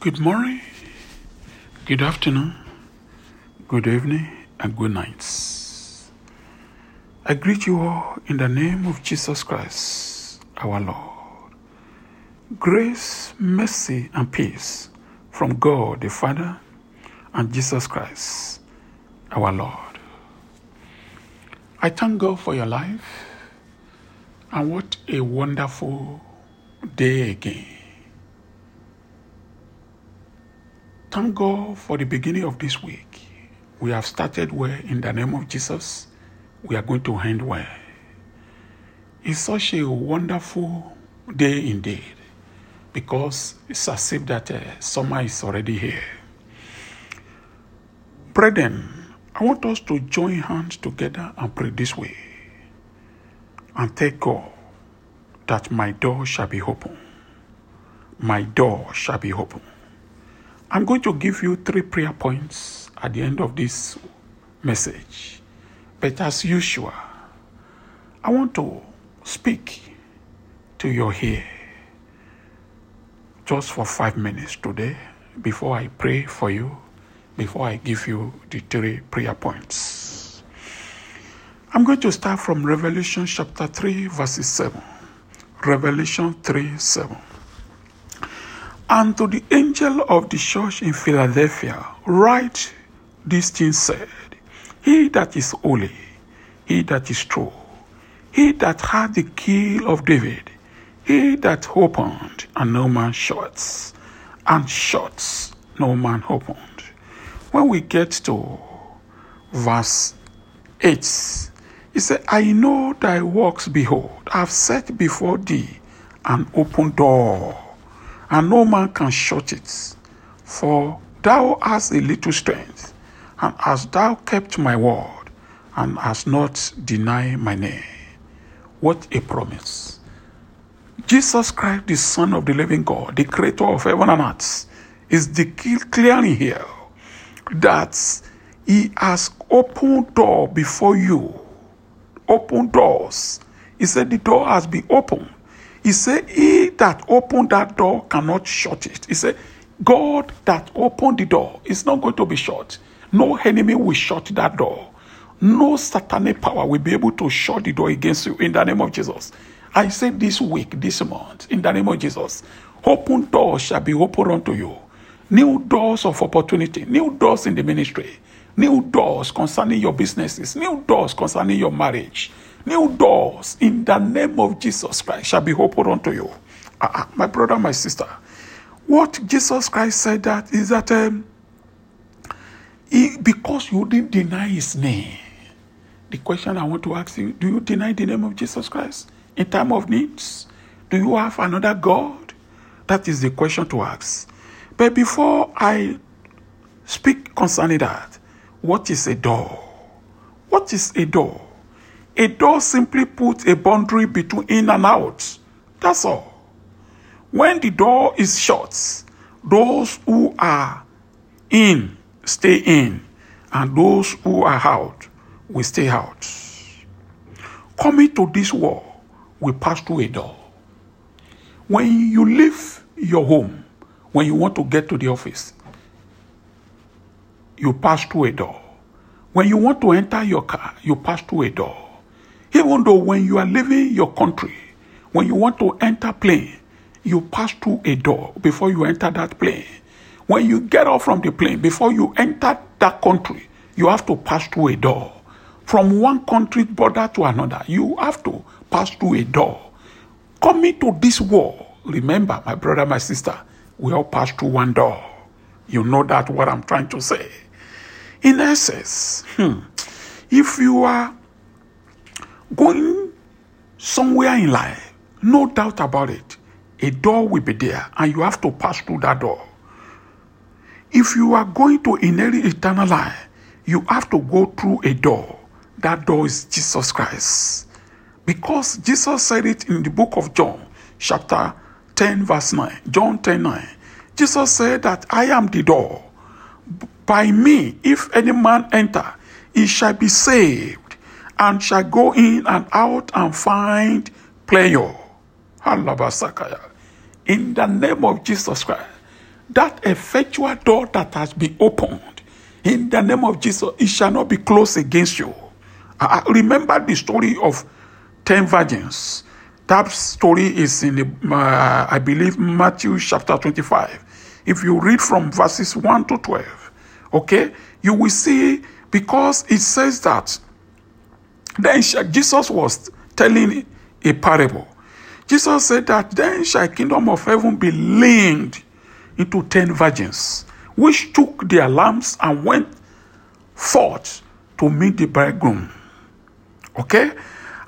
Good morning, good afternoon, good evening, and good nights. I greet you all in the name of Jesus Christ, our Lord. Grace, mercy, and peace from God the Father and Jesus Christ, our Lord. I thank God for your life, and what a wonderful day again. Thank God for the beginning of this week. We have started well in the name of Jesus. We are going to end well. It's such a wonderful day indeed because it's as if that uh, summer is already here. Brethren, I want us to join hands together and pray this way and thank God that my door shall be open. My door shall be open. I'm going to give you three prayer points at the end of this message. But as usual, I want to speak to your ear just for five minutes today before I pray for you, before I give you the three prayer points. I'm going to start from Revelation chapter 3, verses 7. Revelation 3 7. And to the angel of the church in Philadelphia, write this thing said He that is holy, he that is true, he that had the key of David, he that opened and no man shuts, and shuts no man opened. When we get to verse 8, he said, I know thy works, behold, I have set before thee an open door and no man can shut it. For thou hast a little strength, and hast thou kept my word, and hast not denied my name. What a promise. Jesus Christ, the Son of the living God, the creator of heaven and earth, is declaring here that he has opened door before you. Open doors. He said the door has been opened. He said, He that opened that door cannot shut it. He said, God that opened the door is not going to be shut. No enemy will shut that door. No satanic power will be able to shut the door against you in the name of Jesus. I say this week, this month, in the name of Jesus, open doors shall be opened unto you. New doors of opportunity, new doors in the ministry, new doors concerning your businesses, new doors concerning your marriage, new doors in the name of Jesus Christ shall be opened unto you. Uh, my brother, my sister, what Jesus Christ said that is that um, he, because you didn't deny his name. The question I want to ask you, do you deny the name of Jesus Christ in time of needs? Do you have another God? That is the question to ask. But before I speak concerning that, what is a door? What is a door? A door simply puts a boundary between in and out. That's all. When the door is shut, those who are in stay in, and those who are out will stay out. Coming to this world, we pass through a door. When you leave your home, when you want to get to the office, you pass through a door. When you want to enter your car, you pass through a door. Even though when you are leaving your country, when you want to enter plane, you pass through a door before you enter that plane. When you get off from the plane, before you enter that country, you have to pass through a door. From one country border to another, you have to pass through a door. Coming to this world, remember, my brother, my sister, we all pass through one door. You know that what I'm trying to say. In essence, hmm, if you are going somewhere in life, no doubt about it, a door will be there and you have to pass through that door. If you are going to inherit eternal life, you have to go through a door. That door is Jesus Christ. Because Jesus said it in the book of John, chapter 10, verse 9. John 10 9. Jesus said that I am the door. By me, if any man enter, he shall be saved, and shall go in and out and find pleasure. In the name of Jesus Christ, that effectual door that has been opened, in the name of Jesus, it shall not be closed against you. I remember the story of 10 virgins. That story is in, the, uh, I believe, Matthew chapter 25. If you read from verses 1 to 12, okay, you will see because it says that then Jesus was telling a parable. Jesus said that then shall kingdom of heaven be linked into ten virgins, which took their lamps and went forth to meet the bridegroom. Okay?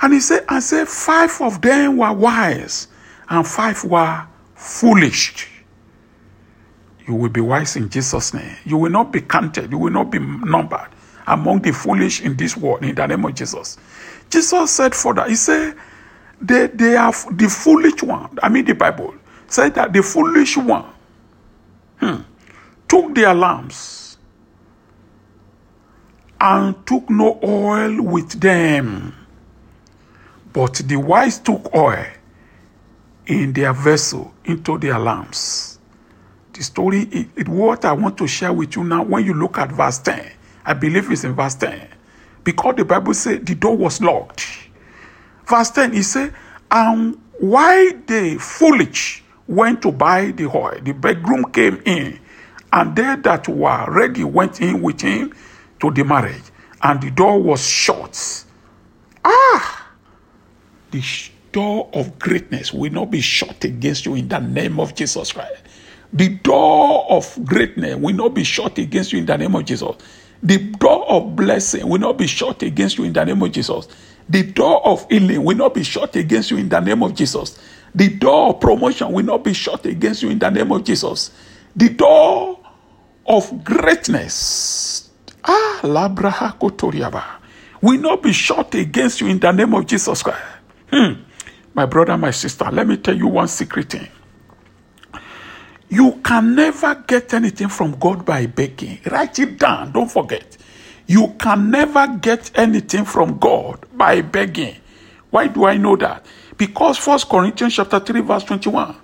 And he said, I said, five of them were wise and five were foolish. You will be wise in Jesus' name. You will not be counted. You will not be numbered among the foolish in this world in the name of Jesus. Jesus said further, He said, they, they are the foolish one. I mean, the Bible said that the foolish one hmm, took their lamps and took no oil with them. But the wise took oil in their vessel into their lamps. The story, it, what I want to share with you now, when you look at verse 10, I believe it's in verse 10. Because the Bible said the door was locked. Verse 10, he said, And why the foolish went to buy the oil, the bridegroom came in, and they that were ready went in with him to the marriage, and the door was shut. Ah! The door of greatness will not be shut against you in the name of Jesus Christ. The door of greatness will not be shut against you in the name of Jesus. The door of blessing will not be shut against you in the name of Jesus. The door of healing will not be shut against you in the name of Jesus. The door of promotion will not be shut against you in the name of Jesus. The door of greatness, ah, will not be shut against you in the name of Jesus Christ. Hmm. My brother, my sister, let me tell you one secret thing. You can never get anything from God by begging. Write it down. Don't forget. You can never get anything from God by begging. Why do I know that? Because First Corinthians chapter 3 verse 21.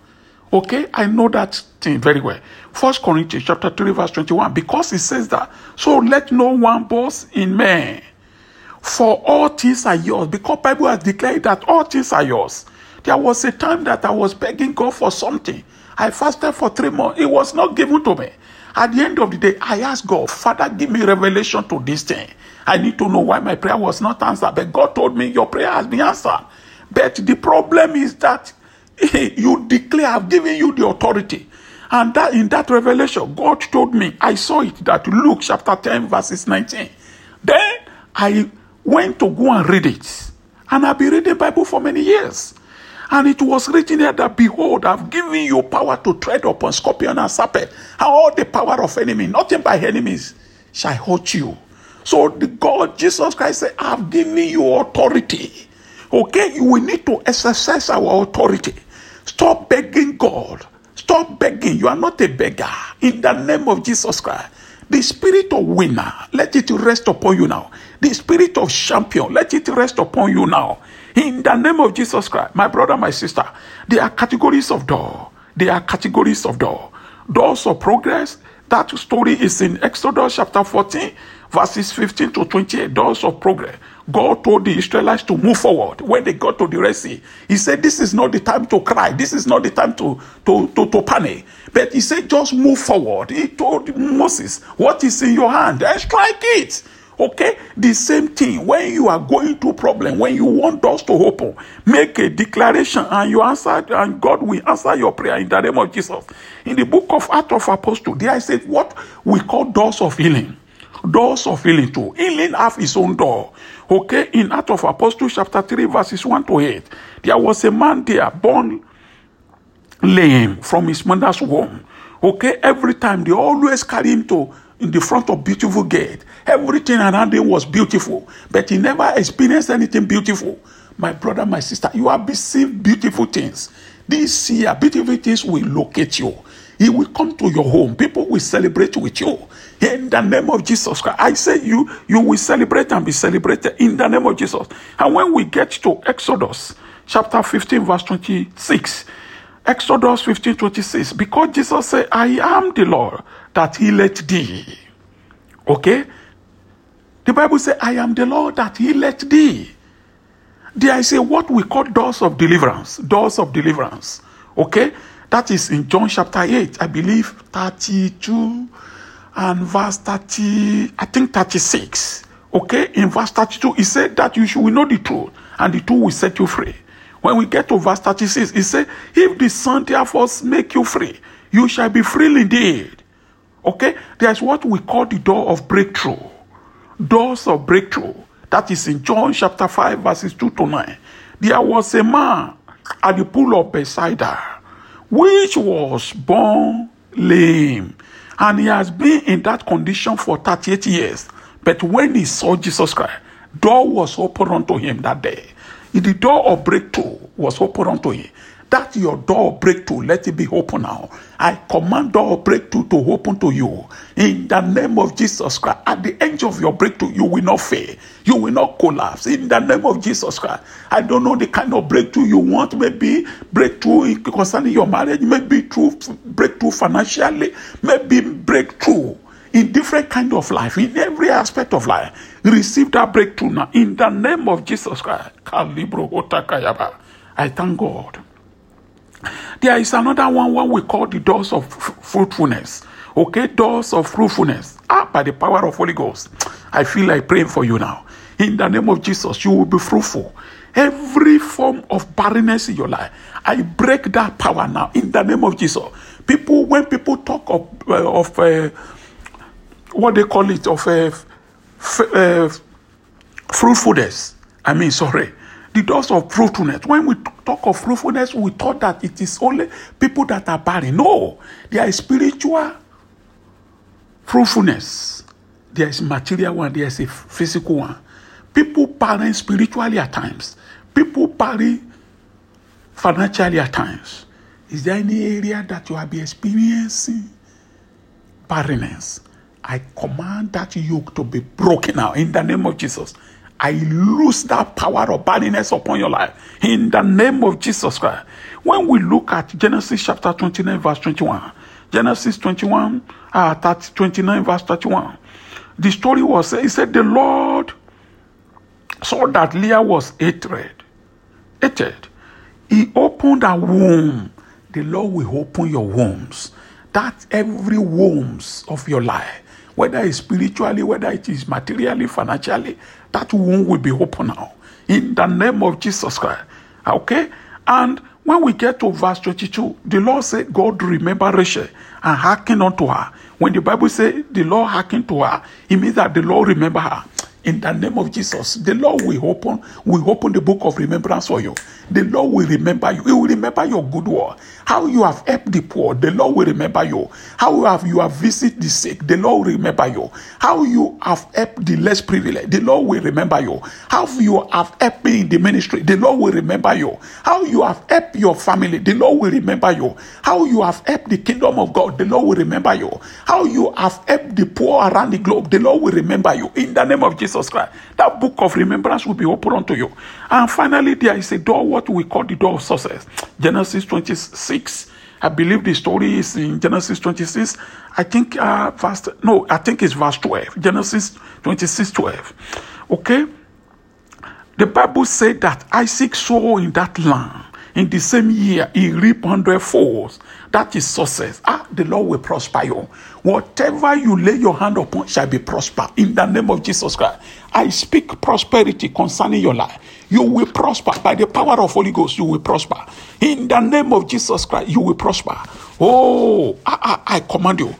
Okay, I know that thing very well. First Corinthians chapter 3 verse 21 because it says that. So let no one boast in man. For all things are yours. Because Bible has declared that all things are yours. There was a time that I was begging God for something. I fasted for three months. It was not given to me. At the end of the day, I asked God, Father, give me revelation to this thing. I need to know why my prayer was not answered. But God told me, Your prayer has been answered. But the problem is that you declare, I've given you the authority. And that in that revelation, God told me, I saw it that Luke chapter 10, verses 19. Then I went to go and read it. And I've been reading the Bible for many years. And it was written there that, Behold, I've given you power to tread upon scorpion and serpent, and all the power of enemy. Nothing by enemies shall hurt you. So the God, Jesus Christ said, I've given you authority. Okay, we need to exercise our authority. Stop begging God. Stop begging. You are not a beggar. In the name of Jesus Christ. The spirit of winner, let it rest upon you now. The spirit of champion, let it rest upon you now. In the name of Jesus Christ, my brother, my sister, there are categories of door. There are categories of door. Doors of progress. That story is in Exodus chapter 14, verses 15 to 28. Doors of progress. God told the Israelites to move forward when they got to the Red Sea. He said, This is not the time to cry. This is not the time to, to, to, to panic. But he said, Just move forward. He told Moses, What is in your hand? And strike it. Okay, the same thing when you are going through problem, when you want doors to open, make a declaration and you answer, and God will answer your prayer in the name of Jesus. In the book of Acts of Apostles, there I said what we call doors of healing. Doors of healing too. Healing have his own door. Okay, in Acts of Apostles, chapter 3, verses 1 to 8, there was a man there born lame from his mother's womb. Okay, every time they always carry him to in the front of beautiful gate. Everything around him was beautiful, but he never experienced anything beautiful. My brother, my sister, you have received beautiful things. This year, beautiful things will locate you. He will come to your home. People will celebrate with you. In the name of Jesus Christ. I say you, you will celebrate and be celebrated in the name of Jesus. And when we get to Exodus chapter 15, verse 26, Exodus 15 26. Because Jesus said, I am the Lord that he healeth thee. Okay? The Bible says, I am the Lord that he healeth thee. There is a what we call doors of deliverance. Doors of deliverance. Okay? That is in John chapter 8, I believe 32 and verse 30, I think 36. Okay? In verse 32, he said that you should know the truth, and the truth will set you free. When we get to verse 36, he said, If the Son therefore make you free, you shall be free indeed. Okay? There's what we call the door of breakthrough. Doors of breakthrough. That is in John chapter 5, verses 2 to 9. There was a man at the pool of Bethsaida, which was born lame. And he has been in that condition for 38 years. But when he saw Jesus Christ, door was opened unto him that day. The door of breakthrough was opened unto him. That's your door of breakthrough. Let it be open now. I command door breakthrough to open to you. In the name of Jesus Christ. At the edge of your breakthrough, you will not fail. You will not collapse. In the name of Jesus Christ. I don't know the kind of breakthrough you want. Maybe breakthrough concerning your marriage. Maybe through breakthrough financially. Maybe breakthrough in different kind of life, in every aspect of life. Receive that breakthrough now in the name of Jesus Christ. I thank God. There is another one, what we call the doors of fruitfulness. Okay, doors of fruitfulness. Ah, by the power of Holy Ghost. I feel like praying for you now. In the name of Jesus, you will be fruitful. Every form of barrenness in your life, I break that power now in the name of Jesus. People, when people talk of, uh, of uh, what they call it, of uh, f- uh, fruitfulness, I mean, sorry, the doors of fruitfulness. When we talk of fruitfulness, we thought that it is only people that are barren. No, there is spiritual fruitfulness. There is material one. There is a physical one. People barren spiritually at times. People barren financially at times. Is there any area that you have been experiencing barrenness? I command that yoke to be broken now in the name of Jesus. I lose that power of barrenness upon your life in the name of Jesus Christ. When we look at Genesis chapter 29, verse 21, Genesis 21, uh, 30, 29, verse 31, the story was, he said, the Lord saw that Leah was hated. Hated. He opened a womb. The Lord will open your wombs. That every wombs of your life whether it's spiritually, whether it is materially, financially, that womb will be open now. In the name of Jesus Christ. Okay? And when we get to verse 22, the Lord said, God remember Rachel and hearken unto her. When the Bible says the Lord hearken to her, it means that the Lord remember her. In the name of Jesus, the Lord will open, will open the book of remembrance for you. The Lord will remember you. He will remember your good work. How you have helped the poor, the Lord will remember you. How you have you have visited the sick, the Lord will remember you. How you have helped the less privileged, the Lord will remember you. How you have helped me in the ministry, the Lord will remember you. How you have helped your family, the Lord will remember you. How you have helped the kingdom of God, the Lord will remember you. How you have helped the poor around the globe, the Lord will remember you. In the name of Jesus Christ, that book of remembrance will be open unto you. And finally, there is a door, what we call the door of success. Genesis 26. I believe the story is in Genesis 26. I think uh verse no, I think it's verse 12. Genesis 26, 12. Okay? The Bible said that Isaac saw in that land in the same year he reaped hundred folds. That is success. Ah, the Lord will prosper you. Whatever you lay your hand upon shall be prosper in the name of Jesus Christ. I speak prosperity concerning your life. You will prosper by the power of Holy Ghost. You will prosper in the name of Jesus Christ. You will prosper. Oh, I, I, I command you.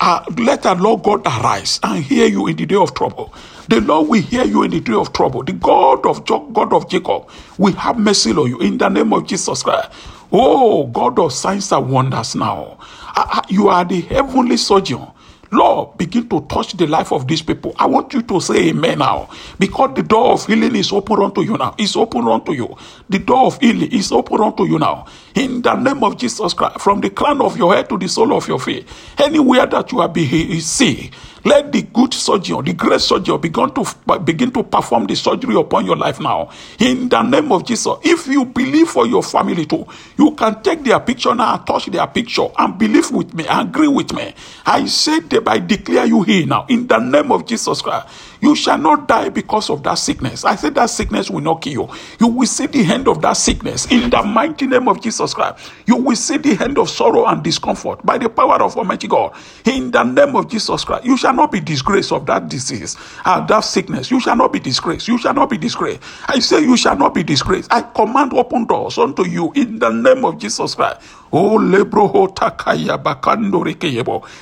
Uh, let the Lord God arise and hear you in the day of trouble. The Lord will hear you in the day of trouble. The God of God of Jacob will have mercy on you in the name of Jesus Christ. Oh, God of signs and wonders now. Uh, uh, you are the heavenly surgeon. Lord, begin to touch the life of these people. I want you to say amen now because the door of healing is open unto you now. It's open unto you. The door of healing is open unto you now. In the name of Jesus Christ, from the crown of your head to the sole of your feet, anywhere that you are be sick, let the good surgeon, the great surgeon, begin to begin to perform the surgery upon your life now. In the name of Jesus, if you believe for your family too, you can take their picture now and touch their picture and believe with me, agree with me. I say that I declare you here now. In the name of Jesus Christ, you shall not die because of that sickness. I said that sickness will not kill you. You will see the end of that sickness in the mighty name of Jesus Christ. You will see the end of sorrow and discomfort by the power of Almighty God. In the name of Jesus Christ, you shall not be disgraced of that disease and that sickness. You shall not be disgraced. You shall not be disgraced. I say you shall not be disgraced. I command open doors unto you in the name of Jesus Christ. Oh.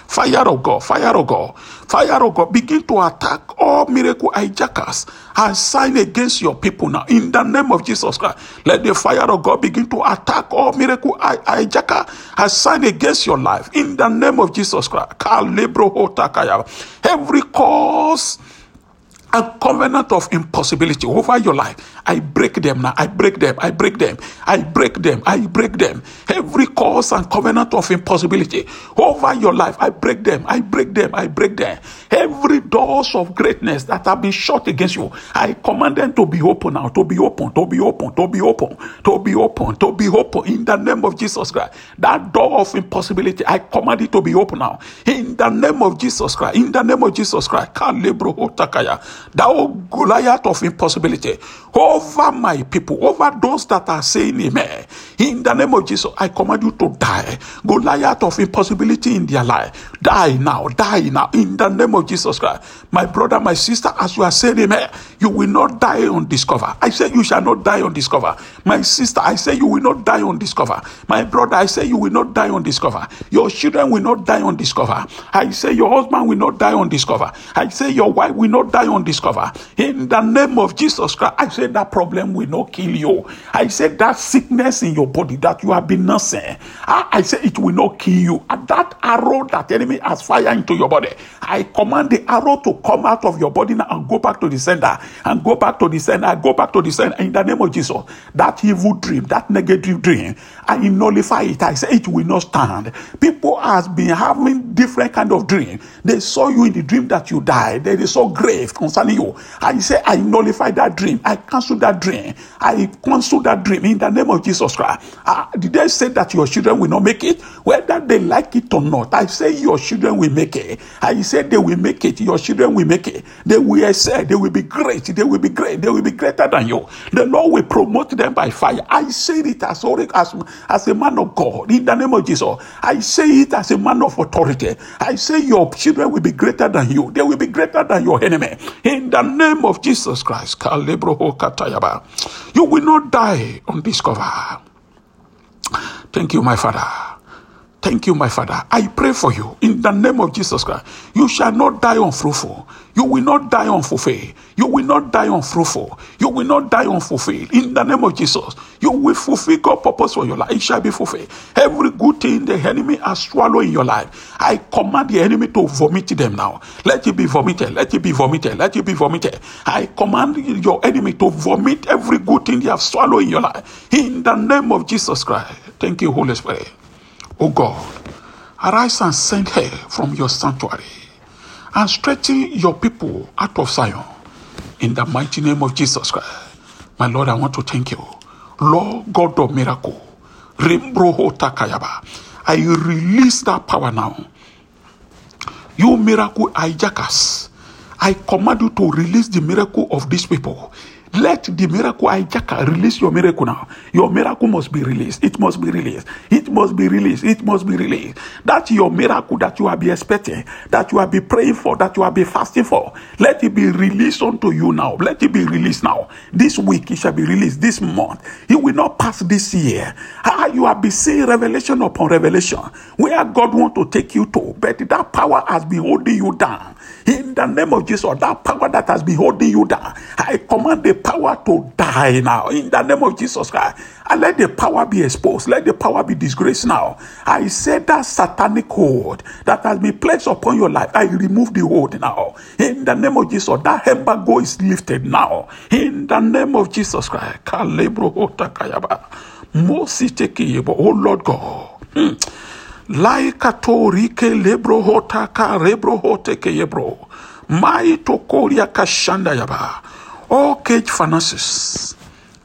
Fire of God, fire of God, fire of God. Begin to attack all miracle hijackers and sign against your people now. In the name of Jesus Christ, let the fire of God begin to attack all miracle hijacker and sign against your life. In the name of Jesus Christ, every cause a covenant of impossibility over your life. I break them now. I break them. I break them. I break them. I break them. Every cause and covenant of impossibility over your life. I break them. I break them. I break them. Every doors of greatness that have been shut against you. I command them to be open now. To be open. To be open. To be open. To be open. To be open. In the name of Jesus Christ. That door of impossibility. I command it to be open now. In the name of Jesus Christ. In the name of Jesus Christ. Thou Goliath of impossibility over my people, over those that are saying amen. In the name of Jesus, I command you to die. Goliath of impossibility in their life. Die now, die now. In the name of Jesus Christ. My brother, my sister, as you are saying amen, you will not die on discover. I say you shall not die on discover. My sister, I say you will not die on discover. My brother, I say you will not die on discover. Your children will not die on discover. I say your husband will not die on discover. I say your wife will not die on discover. In the name of Jesus Christ, I say that problem will not kill you. I say that sickness in your body that you have been nursing, I, I say it will not kill you. And that arrow that enemy has fired into your body, I command the arrow to come out of your body now and go back to the sender, and go back to the center, go back to the sender. in the name of Jesus. That evil dream, that negative dream, I nullify it. I say it will not stand. People has been having different kind of dream. They saw you in the dream that you died. They saw grave concerning you. I say I nullify that dream. I cancel that dream. I cancel that dream in the name of Jesus Christ. Uh, did they say that your children will not make it? Whether they like it or not, I say your children will make it. I say they will make it. Your children will make it. They will excel. They will be great. They will be great. They will be greater than you. The Lord will promote them by fire. I say it as, as, as a man of God in the name of Jesus. I say it as a man of authority. I say your children will be greater than you. They will be greater than your enemy. The name of Jesus Christ. You will not die undiscovered. Thank you, my Father. Thank you, my Father. I pray for you in the name of Jesus Christ. You shall not die unfruitful. You will not die unfulfilled. You will not die unfruitful. You will not die unfulfilled. In the name of Jesus, you will fulfill God's purpose for your life. It shall be fulfilled. Every good thing the enemy has swallowed in your life, I command the enemy to vomit them now. Let it be vomited. Let it be vomited. Let it be vomited. I command your enemy to vomit every good thing they have swallowed in your life. In the name of Jesus Christ. Thank you, Holy Spirit. O God, arise and send her from your sanctuary and strengthen your people out of Zion in the mighty name of Jesus Christ. My Lord, I want to thank you. Lord God of miracle, Rimbroho Takayaba. I release that power now. You miracle hijackers, I command you to release the miracle of these people let the miracle hijacker release your miracle now. Your miracle must be released. It must be released. It must be released. It must be released. That's your miracle that you have been expecting, that you have been praying for, that you have been fasting for. Let it be released unto you now. Let it be released now. This week it shall be released. This month. It will not pass this year. Ah, you have been seeing revelation upon revelation where God want to take you to, but that power has been holding you down. In the name of Jesus, that power that has been holding you down, I command the power to die now. In the name of Jesus Christ. And let the power be exposed. Let the power be disgraced now. I said that satanic hold that has been placed upon your life, I remove the hold now. In the name of Jesus, that embargo is lifted now. In the name of Jesus Christ. Oh Lord God. Hmm. Laikatorike lebro hotaka rebro hoteke yebro. Mai tokoria kashanda yaba. All cage finances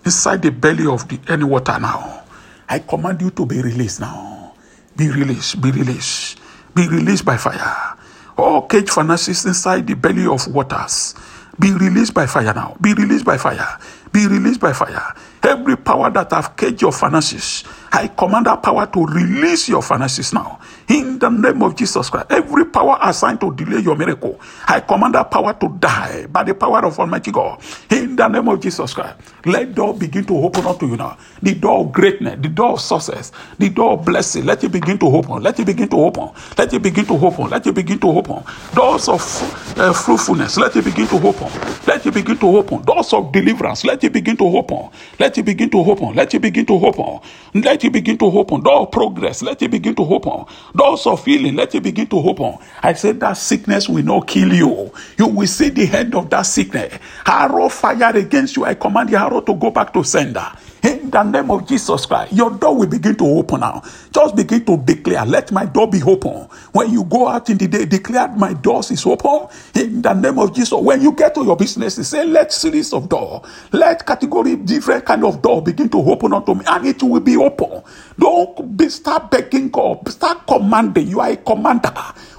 inside the belly of the any water now. I command you to be released now. Be released, be released, be released by fire. All cage finances inside the belly of waters. Be released by fire now. Be released by fire. Be released by fire. Every power that have caged your finances, I command that power to release your finances now. In the name of Jesus Christ. Every power assigned to delay your miracle, I command that power to die by the power of Almighty God. In the name of Jesus Christ. Let door begin to open unto you now. The door of greatness, the door of success, the door of blessing. Let it begin to open. Let it begin to open. Let it begin to open. Let it begin to open. Doors of uh, fruitfulness. Let it begin to open. Let it begin to open. Doors of deliverance. Let it begin to open. Let it begin to open. Let it begin to open. Let it begin to open. Door of progress. Let it begin to open. Doors of healing. Let it begin to open. I said that sickness will not kill you. You will see the end of that sickness. Arrow fire against you. I command the arrow to go back to sender. In the name of Jesus Christ, your door will begin to open now. Just begin to declare, let my door be open. When you go out in the day, declare my doors is open. In the name of Jesus. When you get to your business, say, let series of door, let category, different kind of door begin to open unto me, and it will be open. Don't be start begging God, start commanding. You are a commander.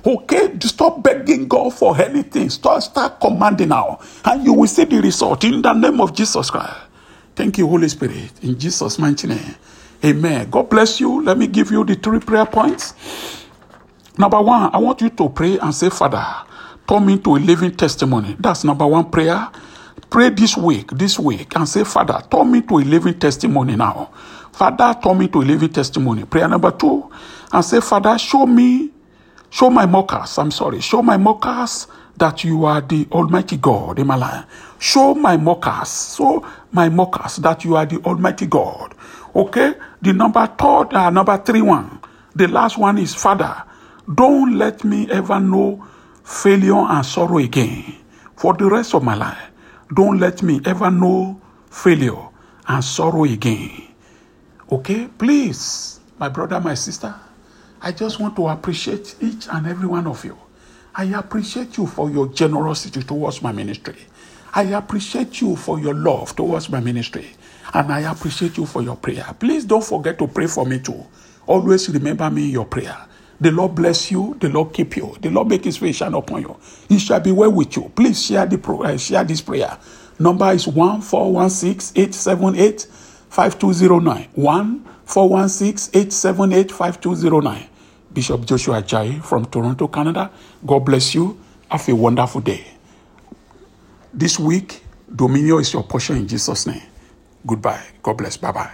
Okay, stop begging God for anything. Start, start commanding now, and you will see the result in the name of Jesus Christ. Thank you, Holy Spirit. In Jesus' mighty name. Amen. God bless you. Let me give you the three prayer points. Number one, I want you to pray and say, Father, turn me into a living testimony. That's number one prayer. Pray this week, this week, and say, Father, turn me to a living testimony now. Father, turn me to a living testimony. Prayer number two, and say, Father, show me, show my mockers, I'm sorry, show my mockers that you are the Almighty God in my life. Show my mockers, show my mockers that you are the Almighty God. Okay? The number third, uh, number three one. The last one is Father, don't let me ever know failure and sorrow again for the rest of my life. Don't let me ever know failure and sorrow again. Okay? Please, my brother, my sister, I just want to appreciate each and every one of you. I appreciate you for your generosity towards my ministry. I appreciate you for your love towards my ministry. And I appreciate you for your prayer. Please don't forget to pray for me too. Always remember me in your prayer. The Lord bless you. The Lord keep you. The Lord make His face shine upon you. He shall be well with you. Please share the pro- uh, share this prayer. Number is one four one six eight seven eight five two zero nine. One four one six eight seven eight five two zero nine. Bishop Joshua Jai from Toronto, Canada. God bless you. Have a wonderful day. This week, dominion is your portion in Jesus' name. Goodbye. God bless. Bye bye.